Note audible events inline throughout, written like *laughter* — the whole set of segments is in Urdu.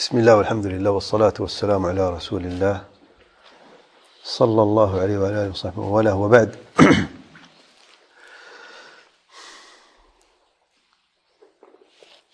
بسم الله والحمد لله والصلاة والسلام على رسول الله صلى الله عليه وعلى آله وصحبه وله. وبعد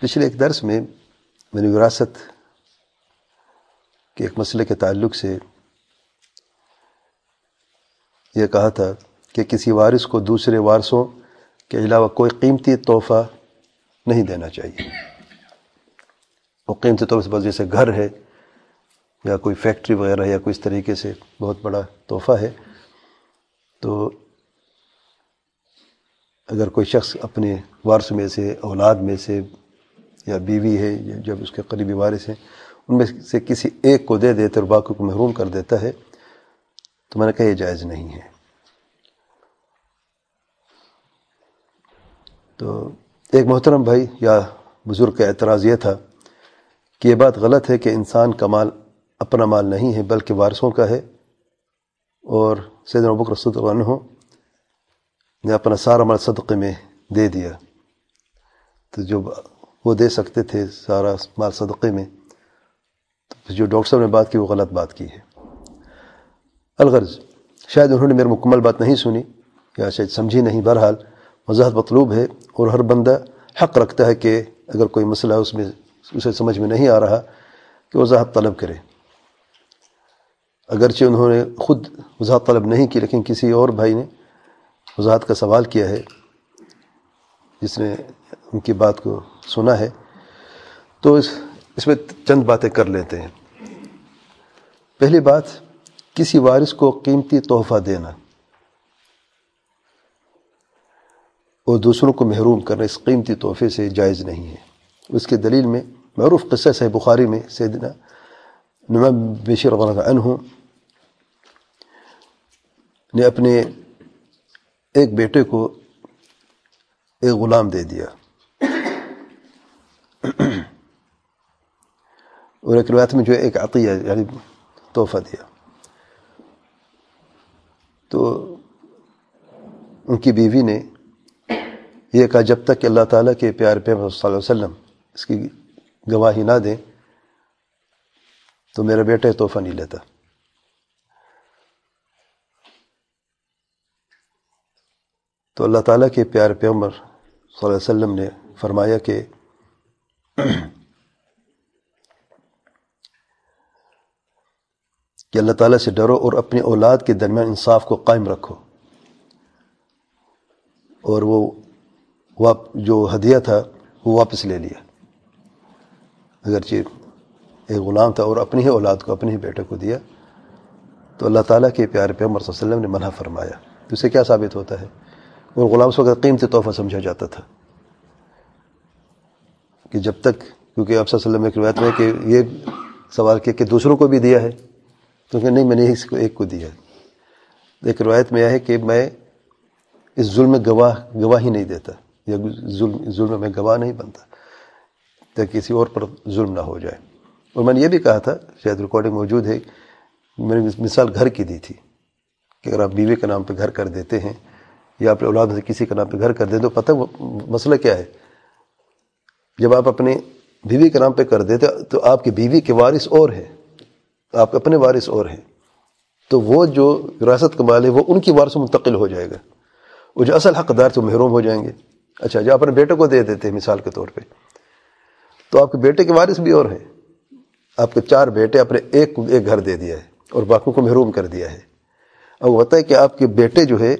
پچھلے ایک درس میں میں نے وراثت کے ایک مسئلے کے تعلق سے یہ کہا تھا کہ کسی وارث کو دوسرے وارثوں کے علاوہ کوئی قیمتی تحفہ نہیں دینا چاہیے۔ وہ قیمتی طور سے جیسے گھر ہے یا کوئی فیکٹری وغیرہ یا کوئی اس طریقے سے بہت بڑا تحفہ ہے۔ تو اگر کوئی شخص اپنے وارث میں سے، اولاد میں سے یا بیوی ہے جب اس کے قریبی وارث ہیں، ان میں سے کسی ایک کو دے دیتے اور باقی کو محروم کر دیتا ہے، تو میں نے کہا یہ جائز نہیں ہے۔ تو ایک محترم بھائی یا بزرگ کا اعتراض یہ تھا کہ یہ بات غلط ہے کہ انسان کا مال اپنا مال نہیں ہے، بلکہ وارثوں کا ہے۔ اور سید نبک رسول عنہ نے اپنا سارا مال صدقے میں دے دیا۔ تو جو وہ دے سکتے تھے سارا مال صدقے میں۔ تو جو ڈاکٹر صاحب نے بات کی وہ غلط بات کی ہے۔ الغرض، شاید انہوں نے میرے مکمل بات نہیں سنی، یا شاید سمجھی نہیں، بہرحال وضاحت مطلوب ہے اور ہر بندہ حق رکھتا ہے کہ اگر کوئی مسئلہ اس میں، اسے سمجھ میں نہیں آ رہا کہ وضاحت طلب کرے۔ اگرچہ انہوں نے خود وضاحت طلب نہیں کی، لیکن کسی اور بھائی نے وضاحت کا سوال کیا ہے، جس نے ان کی بات کو سنا ہے۔ تو اس اس میں چند باتیں کر لیتے ہیں۔ پہلی بات، کسی وارث کو قیمتی تحفہ دینا۔ اور دوسروں کو محروم کرنا اس قیمتی تحفے سے جائز نہیں ہے۔ اس کے دلیل میں معروف قصہ صحیح بخاری میں سیدنا نمام بشیر اللہ عنہ نے اپنے ایک بیٹے کو ایک غلام دے دیا۔ اور ایک روایت میں جو ایک عطیہ یعنی تحفہ دیا۔ تو ان کی بیوی نے یہ کہا، جب تک کہ اللہ تعالیٰ کے پیار پہ صلی اللہ علیہ وسلم اس کی گواہی نہ دیں، تو میرا بیٹا تحفہ نہیں لیتا۔ تو اللہ تعالیٰ کے پیار پیغمبر صلی اللہ علیہ وسلم نے فرمایا کہ *coughs* کہ اللہ تعالیٰ سے ڈرو اور اپنی اولاد کے درمیان انصاف کو قائم رکھو۔ اور وہ جو ہدیہ تھا، وہ واپس لے لیا۔ اگرچہ ایک غلام تھا اور اپنی ہی اولاد کو اپنے ہی بیٹے کو دیا، تو اللہ تعالیٰ کے پیار پہ عمر صلی اللہ علیہ وسلم نے منع فرمایا۔ تو اسے کیا ثابت ہوتا ہے؟ اور غلام اس وقت قیمتی تحفہ سمجھا جاتا تھا۔ کہ جب تک، کیونکہ آپ صلی اللہ علیہ وسلم ایک روایت میں کہ یہ سوال کیا کہ دوسروں کو بھی دیا ہے؟ تو کہ نہیں، میں نے اس کو ایک کو دیا ہے۔ ایک روایت میں یہ ہے کہ میں اس ظلم میں گواہ گواہ ہی نہیں دیتا، یا ظلم ظلم میں گواہ نہیں بنتا، تاکہ کسی اور پر ظلم نہ ہو جائے۔ اور میں نے یہ بھی کہا تھا، شاید ریکارڈنگ موجود ہے، میں نے مثال گھر کی دی تھی کہ اگر آپ بیوی کے نام پہ گھر کر دیتے ہیں، یا اپنے اولاد سے کسی کے نام پہ گھر کر دیں، تو پتہ وہ مسئلہ کیا ہے؟ جب آپ اپنے بیوی کے نام پہ کر دیتے تو آپ کی بیوی کے وارث اور ہیں آپ کے اپنے وارث اور ہیں۔ تو وہ جو وراثت کا مال ہے، وہ ان کی وارث منتقل ہو جائے گا۔ وہ جو اصل حقدار تھے، وہ محروم ہو جائیں گے۔ اچھا جو اپنے بیٹے کو دے دیتے ہیں، مثال کے طور پہ۔ تو آپ کے بیٹے کے وارث بھی اور ہیں۔ آپ کے چار بیٹے اپنے ایک کو ایک گھر دے دیا ہے اور باقیوں کو محروم کر دیا ہے۔ اب ہوتا ہے کہ آپ کے بیٹے جو ہے،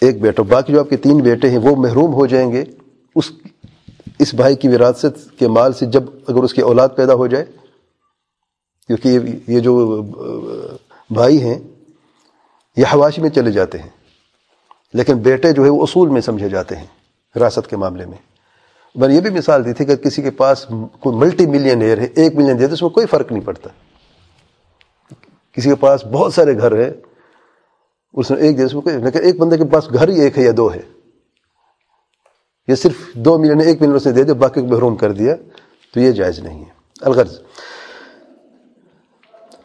ایک بیٹا باقی جو آپ کے تین بیٹے ہیں، وہ محروم ہو جائیں گے۔ اس اس بھائی کی وراثت کے مال سے جب اگر اس کی اولاد پیدا ہو جائے، کیونکہ یہ جو بھائی ہیں، یہ حواشی میں چلے جاتے ہیں۔ لیکن بیٹے جو ہے وہ اصول میں سمجھے جاتے ہیں وراثت کے معاملے میں۔ میں نے یہ بھی مثال دی تھی کہ کسی کے پاس کوئی ملٹی ملین ایئر ہے، ایک ملین دے تو اس میں کوئی فرق نہیں پڑتا۔ کسی کے پاس بہت سارے گھر ہے اس میں ایک دے اس میں کوئی، لیکن ایک بندے کے پاس گھر ہی ایک ہے یا دو ہے۔ یہ صرف دو ملین ایک ملین اس نے دے دیا باقی کو محروم کر دیا، تو یہ جائز نہیں ہے۔ الغرض۔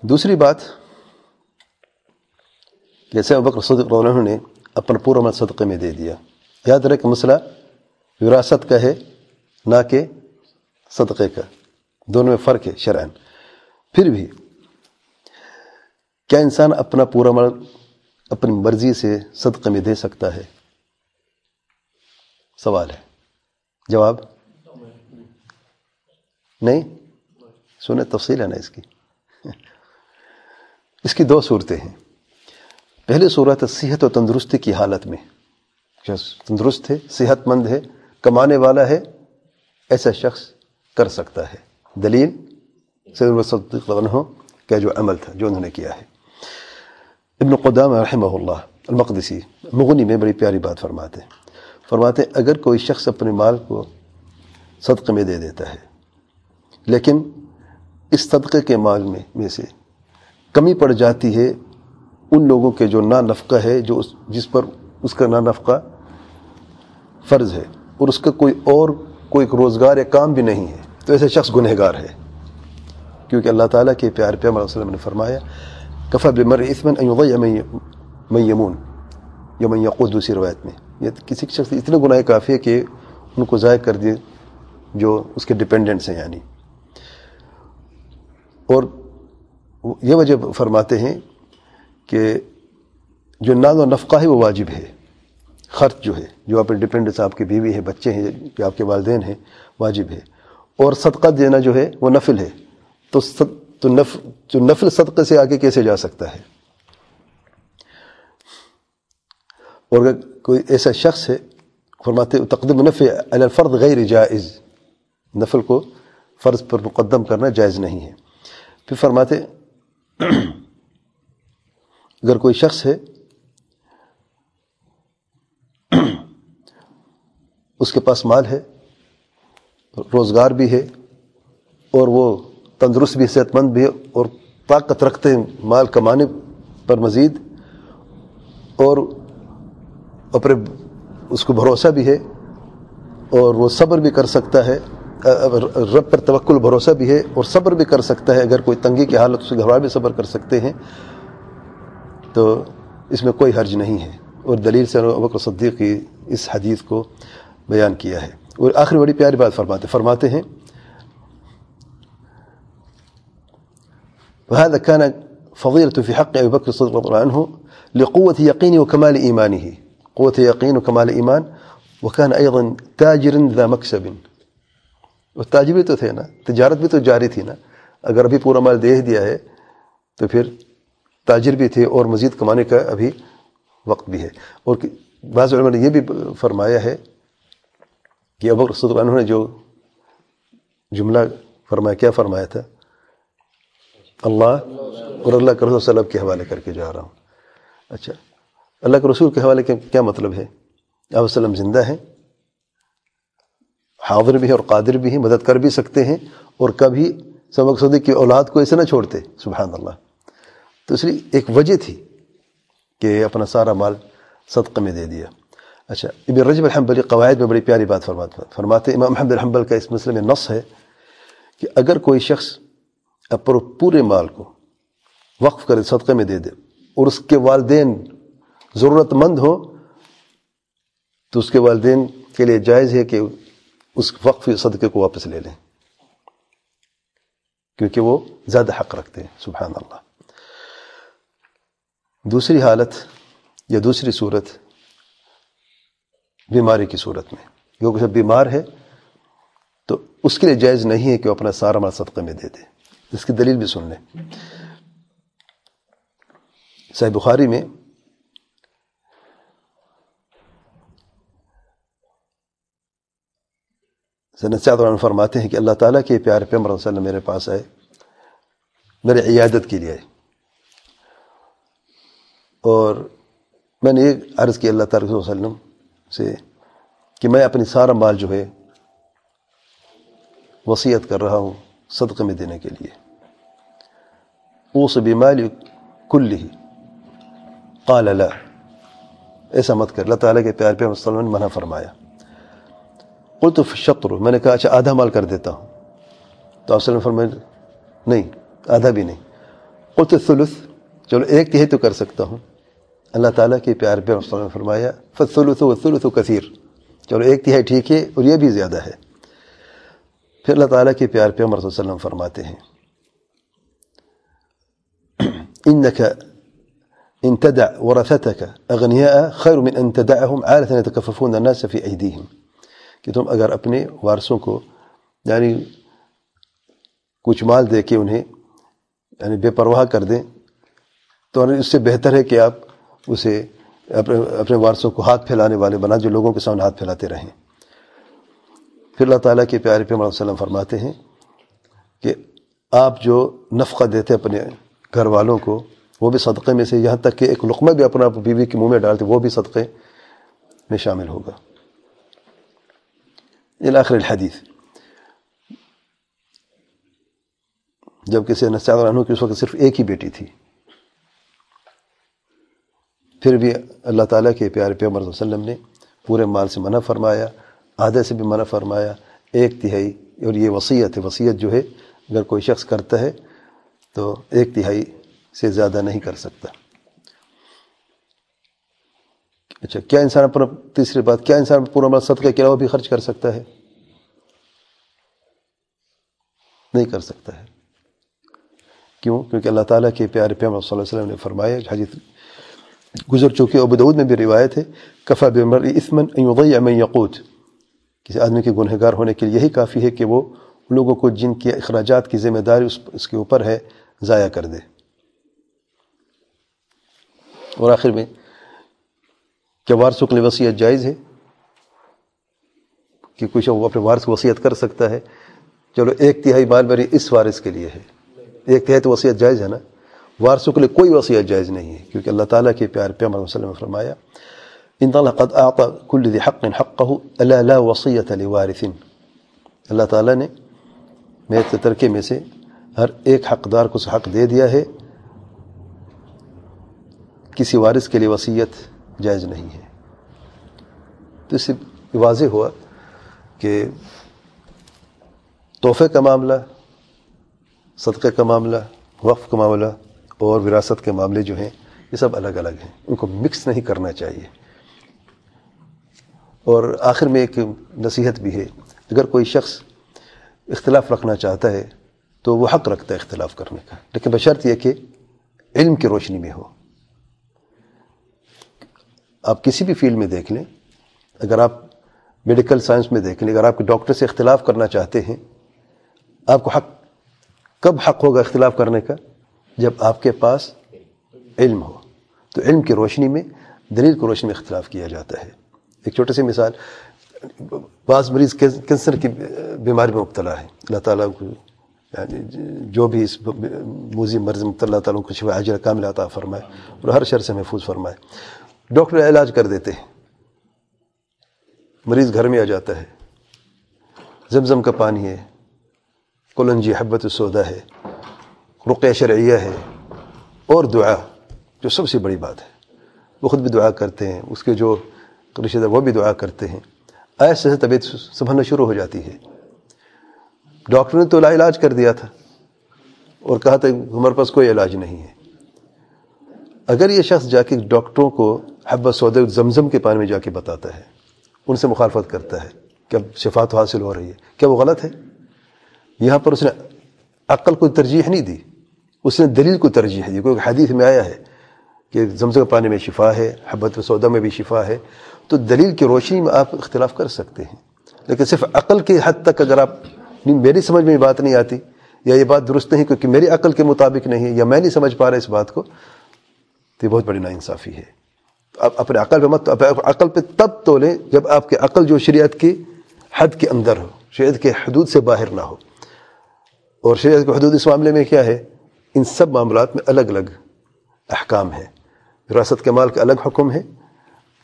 دوسری بات، جیسے بکر صدق اللہ نے اپنا پورا مت صدقے میں دے دیا۔ یاد رہے کہ مسئلہ وراثت کا ہے، نہ کہ صدقے کا۔ دونوں میں فرق ہے شرعن پھر بھی، کیا انسان اپنا پورا مال اپنی مرضی سے صدقے میں دے سکتا ہے؟ سوال ہے۔ جواب؟ نہیں۔ سنیں، تفصیل ہے نا اس کی۔ اس کی دو صورتیں ہیں۔ پہلی صورت ہے صحت و تندرستی کی حالت میں۔ تندرست ہے، صحت مند ہے، کمانے والا ہے، ایسا شخص کر سکتا ہے۔ دلیل؟ صدق عنہ کا جو عمل تھا، جو انہوں نے کیا ہے۔ ابن قدام رحمہ اللہ، المقدسی، مغنی میں بڑی پیاری بات فرماتے ہیں۔ فرماتے ہیں، اگر کوئی شخص اپنے مال کو صدقے میں دے دیتا ہے، لیکن اس صدقے کے مال میں میں سے کمی پڑ جاتی ہے، ان لوگوں کے جو نا نفقہ ہے، جو اس، جس پر اس کا نا نفقہ فرض ہے، اور اس کا کوئی اور کوئی روزگار یا کام بھی نہیں ہے، تو ایسے شخص گنہ گار ہے۔ کیونکہ اللہ تعالیٰ کے پیار پہ علیہ وسلم نے فرمایا کفا بمر اسمن میں یمون یا میں یقو دوسری روایت میں۔ یہ کسی شخص اتنے گناہ کافی ہے کہ ان کو ضائع کر دیے جو اس کے ڈپینڈنٹس ہیں یعنی۔ اور یہ وجہ فرماتے ہیں کہ جو نان و نفقہ ہے وہ واجب ہے۔ خرچ جو ہے، جو آپ ڈپینڈنس آپ کی بیوی ہے بچے ہیں جو آپ کے والدین ہیں، واجب ہے۔ اور صدقہ دینا جو ہے وہ نفل ہے۔ تو تو نف جو نفل صدقے سے آگے کیسے جا سکتا ہے؟ اور اگر کوئی ایسا شخص ہے فرماتے تقدم نفع الفرد غیر جائز نفل کو فرض پر مقدم کرنا جائز نہیں ہے پھر فرماتے اگر کوئی شخص ہے اس کے پاس مال ہے روزگار بھی ہے اور وہ تندرست بھی صحت مند بھی ہے اور طاقت رکھتے ہیں مال کمانے پر مزید، اور اپنے اس کو بھروسہ بھی ہے اور وہ صبر بھی کر سکتا ہے رب پر توکل، بھروسہ بھی ہے اور صبر بھی کر سکتا ہے۔ اگر کوئی تنگی کی حالت، اس کے گھر بھی صبر کر سکتے ہیں تو اس میں کوئی حرج نہیں ہے۔ اور دلیل سے بکر صدیق کی اس حدیث کو بیان کیا ہے۔ اور آخری بڑی پیاری بات فرماتے فرماتے ہیں، وهذا كان فضيلة في حق أبي بكر صدق الله عنه لقوة يقينه وكمال إيمانه۔ قوة يقين وكمال إيمان، وكان أيضا تاجر ذا مكسب. والتاجر بھی تو تھے نا تجارت بھی تو جاری تھی نا اگر ابھی پورا مال دے دیا ہے، تو پھر تاجر بھی تھے اور مزید کمانے کا ابھی وقت بھی ہے۔ اور بعض علماء نے یہ بھی فرمایا ہے کہ ابو رسول عنہ نے جو جملہ فرمایا، کیا فرمایا تھا؟ اللہ اور اللہ کے رسول صلی اللہ علیہ وسلم کے حوالے کر کے جا رہا ہوں۔ اچھا۔ اللہ کے رسول کے حوالے کے کیا مطلب ہے؟ آپ وسلم زندہ ہیں، حاضر بھی ہے اور قادر بھی ہیں، مدد کر بھی سکتے ہیں اور کبھی سبق سودی کی اولاد کو ایسے نہ چھوڑتے۔ سبحان اللہ۔ تو اس لیے ایک وجہ تھی کہ اپنا سارا مال صدقہ میں دے دیا۔ اچھا ابن رجب الحمبلی قواعد میں بڑی پیاری بات فرماتے فرماتے امام محمد الحمبل کا اس مسئلے میں نص ہے کہ اگر کوئی شخص اپر پورے مال کو وقف کرے صدقے میں دے دے اور اس کے والدین ضرورت مند ہو، تو اس کے والدین کے لیے جائز ہے کہ اس وقف صدقے کو واپس لے لیں، کیونکہ وہ زیادہ حق رکھتے ہیں، سبحان اللہ۔ دوسری حالت یا دوسری صورت بیماری کی صورت میں، کیونکہ جب بیمار ہے تو اس کے لیے جائز نہیں ہے کہ وہ اپنا سارا مال صدقے میں دے دے۔ اس کی دلیل بھی سن لیں۔ صحیح بخاری میں عنہ فرماتے ہیں کہ اللہ تعالیٰ کے پیارے پیمر وسلم میرے پاس آئے، میرے عیادت کے لیے آئے۔ اور میں نے یہ عرض کی اللہ تعالیٰ وسلم سے کہ میں اپنی سارا مال جو ہے وصیت کر رہا ہوں صدقے میں دینے کے لیے۔ اس بیماری کل ہی قال اللہ ایسا مت کر۔ اللہ تعالیٰ کے پیار پہ وسلم نے منع فرمایا۔ قلت فشطر میں نے کہا اچھا آدھا مال کر دیتا ہوں تو آپ وسلم فرمائے نہیں آدھا بھی نہیں قلت الثلث چلو ایک تہائی تو کر سکتا ہوں اللہ تعالیٰ کے پیار پہ آپ وسلم فرمایا فالثلث والثلث ثلث و کثیر چلو ایک تہائی ٹھیک ہے اور یہ بھی زیادہ ہے پھر اللہ تعالیٰ کے پیار پہ صلی اللہ علیہ وسلم فرماتے ہیں إنك إن تدع ورثتك أغنياء خير من أن تدعهم عادة يتكففون الناس في أيديهم. کہ تم اگر اپنے وارثوں کو یعنی کچھ مال دے کے انہیں یعنی بے پرواہ کر دیں، تو اس سے بہتر ہے کہ آپ اسے اپنے اپنے وارثوں کو ہاتھ پھیلانے والے بنا، جو لوگوں کے سامنے ہاتھ پھیلاتے رہیں۔ پھر اللہ تعالیٰ کے پیارے پہ وسلم فرماتے ہیں کہ آپ جو نفقہ دیتے اپنے گھر والوں کو، وہ بھی صدقے میں سے، یہاں تک کہ ایک لقمہ بھی اپنا بیوی کے منہ میں ڈالتے، وہ بھی صدقے میں شامل ہوگا۔ آخر الحدیث جب کسی نساد عنہ کی اس وقت صرف ایک ہی بیٹی تھی. پھر بھی اللہ تعالیٰ کے پیارے پیغمبر صلی اللہ علیہ وسلم نے پورے مال سے منع فرمایا، آدھے سے بھی منع فرمایا، ایک تہائی، اور یہ وصیت ہے، وصیت جو ہے، اگر کوئی شخص کرتا ہے تو ایک تہائی سے زیادہ نہیں کر سکتا۔ اچھا کیا انسان اپنا تیسری بات، کیا انسان پورا مال صدقے کے علاوہ بھی خرچ کر سکتا ہے؟ نہیں کر سکتا ہے۔ کیوں؟ کیونکہ اللہ تعالیٰ کے پیارے پیام صلی اللہ علیہ وسلم نے فرمایا حدیث گزر چکے ابود میں بھی روایت ہے، کفا بمر اسمن من یقوت کسی آدمی کے گنہ گار ہونے کے لیے یہی کافی ہے کہ وہ لوگوں کو جن کے اخراجات کی ذمہ داری اس اس کے اوپر ہے، ضائع کر دے۔ اور آخر میں کیا وارثوں کے لیے وصیت جائز ہے؟ کہ کچھ اپنے وارث کو وصیت کر سکتا ہے؟ چلو، ایک تہائی مال بری اس وارث کے لیے ہے۔ ایک تہائی تو وصیت جائز ہے نا؟ وارثوں کے لیے کوئی وصیت جائز نہیں ہے، کیونکہ اللہ تعالیٰ کے پیار پیامر وسلم نے فرمایا، ان قد اعطى كل ذي حق حقه الا لا وصيه لوارث. اللہ تعالیٰ نے میرے ترکے میں سے ہر ایک حقدار کو حق دے دیا ہے، کسی وارث کے لیے وصیت جائز نہیں ہے۔ تو اس سے واضح ہوا کہ تحفے کا معاملہ، صدقے کا معاملہ، وقف کا معاملہ اور وراثت کے معاملے جو ہیں، یہ سب الگ الگ ہیں۔ ان کو مکس نہیں کرنا چاہیے۔ اور آخر میں ایک نصیحت بھی ہے، اگر کوئی شخص اختلاف رکھنا چاہتا ہے، تو وہ حق رکھتا ہے اختلاف کرنے کا۔ لیکن بشرط یہ کہ علم کی روشنی میں ہو۔ آپ کسی بھی فیلڈ میں دیکھ لیں، اگر آپ میڈیکل سائنس میں دیکھ لیں، اگر آپ کے ڈاکٹر سے اختلاف کرنا چاہتے ہیں، آپ کو حق، کب حق ہوگا اختلاف کرنے کا؟ جب آپ کے پاس علم ہو۔ تو علم کی روشنی میں، دلیل کی روشنی میں اختلاف کیا جاتا ہے۔ ایک چھوٹی سی مثال، بعض مریض کینسر کی بیماری میں مبتلا ہے اللہ تعالیٰ کو یعنی جو بھی اس موزی مرض مبتلا، اللہ تعالیٰ کو شفا حاجر کامل عطا فرمائے اور ہر شر سے محفوظ فرمائے۔ ڈاکٹر علاج کر دیتے ہیں۔ مریض گھر میں آ جاتا ہے۔ زمزم کا پانی ہے۔ کلنجی حبت السودہ ہے۔ رقیہ شرعیہ ہے۔ اور دعا، جو سب سے بڑی بات ہے۔ وہ خود بھی دعا کرتے ہیں۔ اس کے جو رشتے دار، وہ بھی دعا کرتے ہیں۔ ایسے سے طبیعت سنبھلنا شروع ہو جاتی ہے۔ ڈاکٹر نے تو لا علاج کر دیا تھا۔ اور کہا تھا ہمارے پاس کوئی علاج نہیں ہے۔ اگر یہ شخص جا کے ڈاکٹروں کو حب سودے زمزم کے پانی میں جا کے بتاتا ہے، ان سے مخالفت کرتا ہے کہ اب شفات حاصل ہو رہی ہے، کیا وہ غلط ہے؟ یہاں پر اس نے عقل کو ترجیح نہیں دی، اس نے دلیل کو ترجیح دی۔ کوئی حدیث میں آیا ہے کہ زمزم کے پانی میں شفا ہے حبت سودا میں بھی شفا ہے، تو دلیل کی روشنی میں آپ اختلاف کر سکتے ہیں۔ لیکن صرف عقل کی حد تک اگر آپ میری سمجھ میں بات نہیں آتی، یا یہ بات درست نہیں، کیونکہ میری عقل کے مطابق نہیں ہے، یا میں نہیں سمجھ پا رہا اس بات کو تو یہ بہت بڑی ناانصافی ہے۔ آپ اپنے عقل پہ مت عقل پہ تب تو لیں جب آپ کے عقل جو شریعت کی حد کے اندر ہو، شریعت کے حدود سے باہر نہ ہو۔ اور شریعت کے حدود اس معاملے میں کیا ہے؟ ان سب معاملات میں الگ الگ احکام ہیں۔ وراثت کے مال کا الگ حکم ہے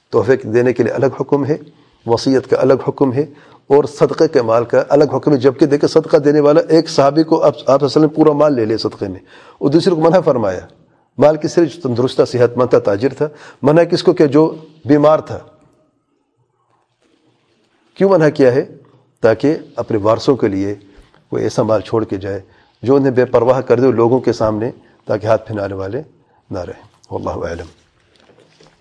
تحفے دینے کے لیے الگ حکم ہے، وصیت کا الگ حکم ہے، اور صدقے کے مال کا الگ حکم ہے۔ جبکہ دیکھیں صدقہ دینے والا ایک صحابی کو آپ اصل میں پورا مال لے لے صدقے میں۔ اور دوسرے کو منع فرمایا مال کی صرف تندرستہ صحت مند تھا، تاجر تھا۔ منع کس کو کہ جو بیمار تھا۔ کیوں منع کیا ہے؟ تاکہ اپنے وارثوں کے لیے کوئی ایسا مال چھوڑ کے جائے جو انہیں بے پرواہ کر دے لوگوں کے سامنے تاکہ ہاتھ پھنانے والے نہ رہیں۔ واللہ علم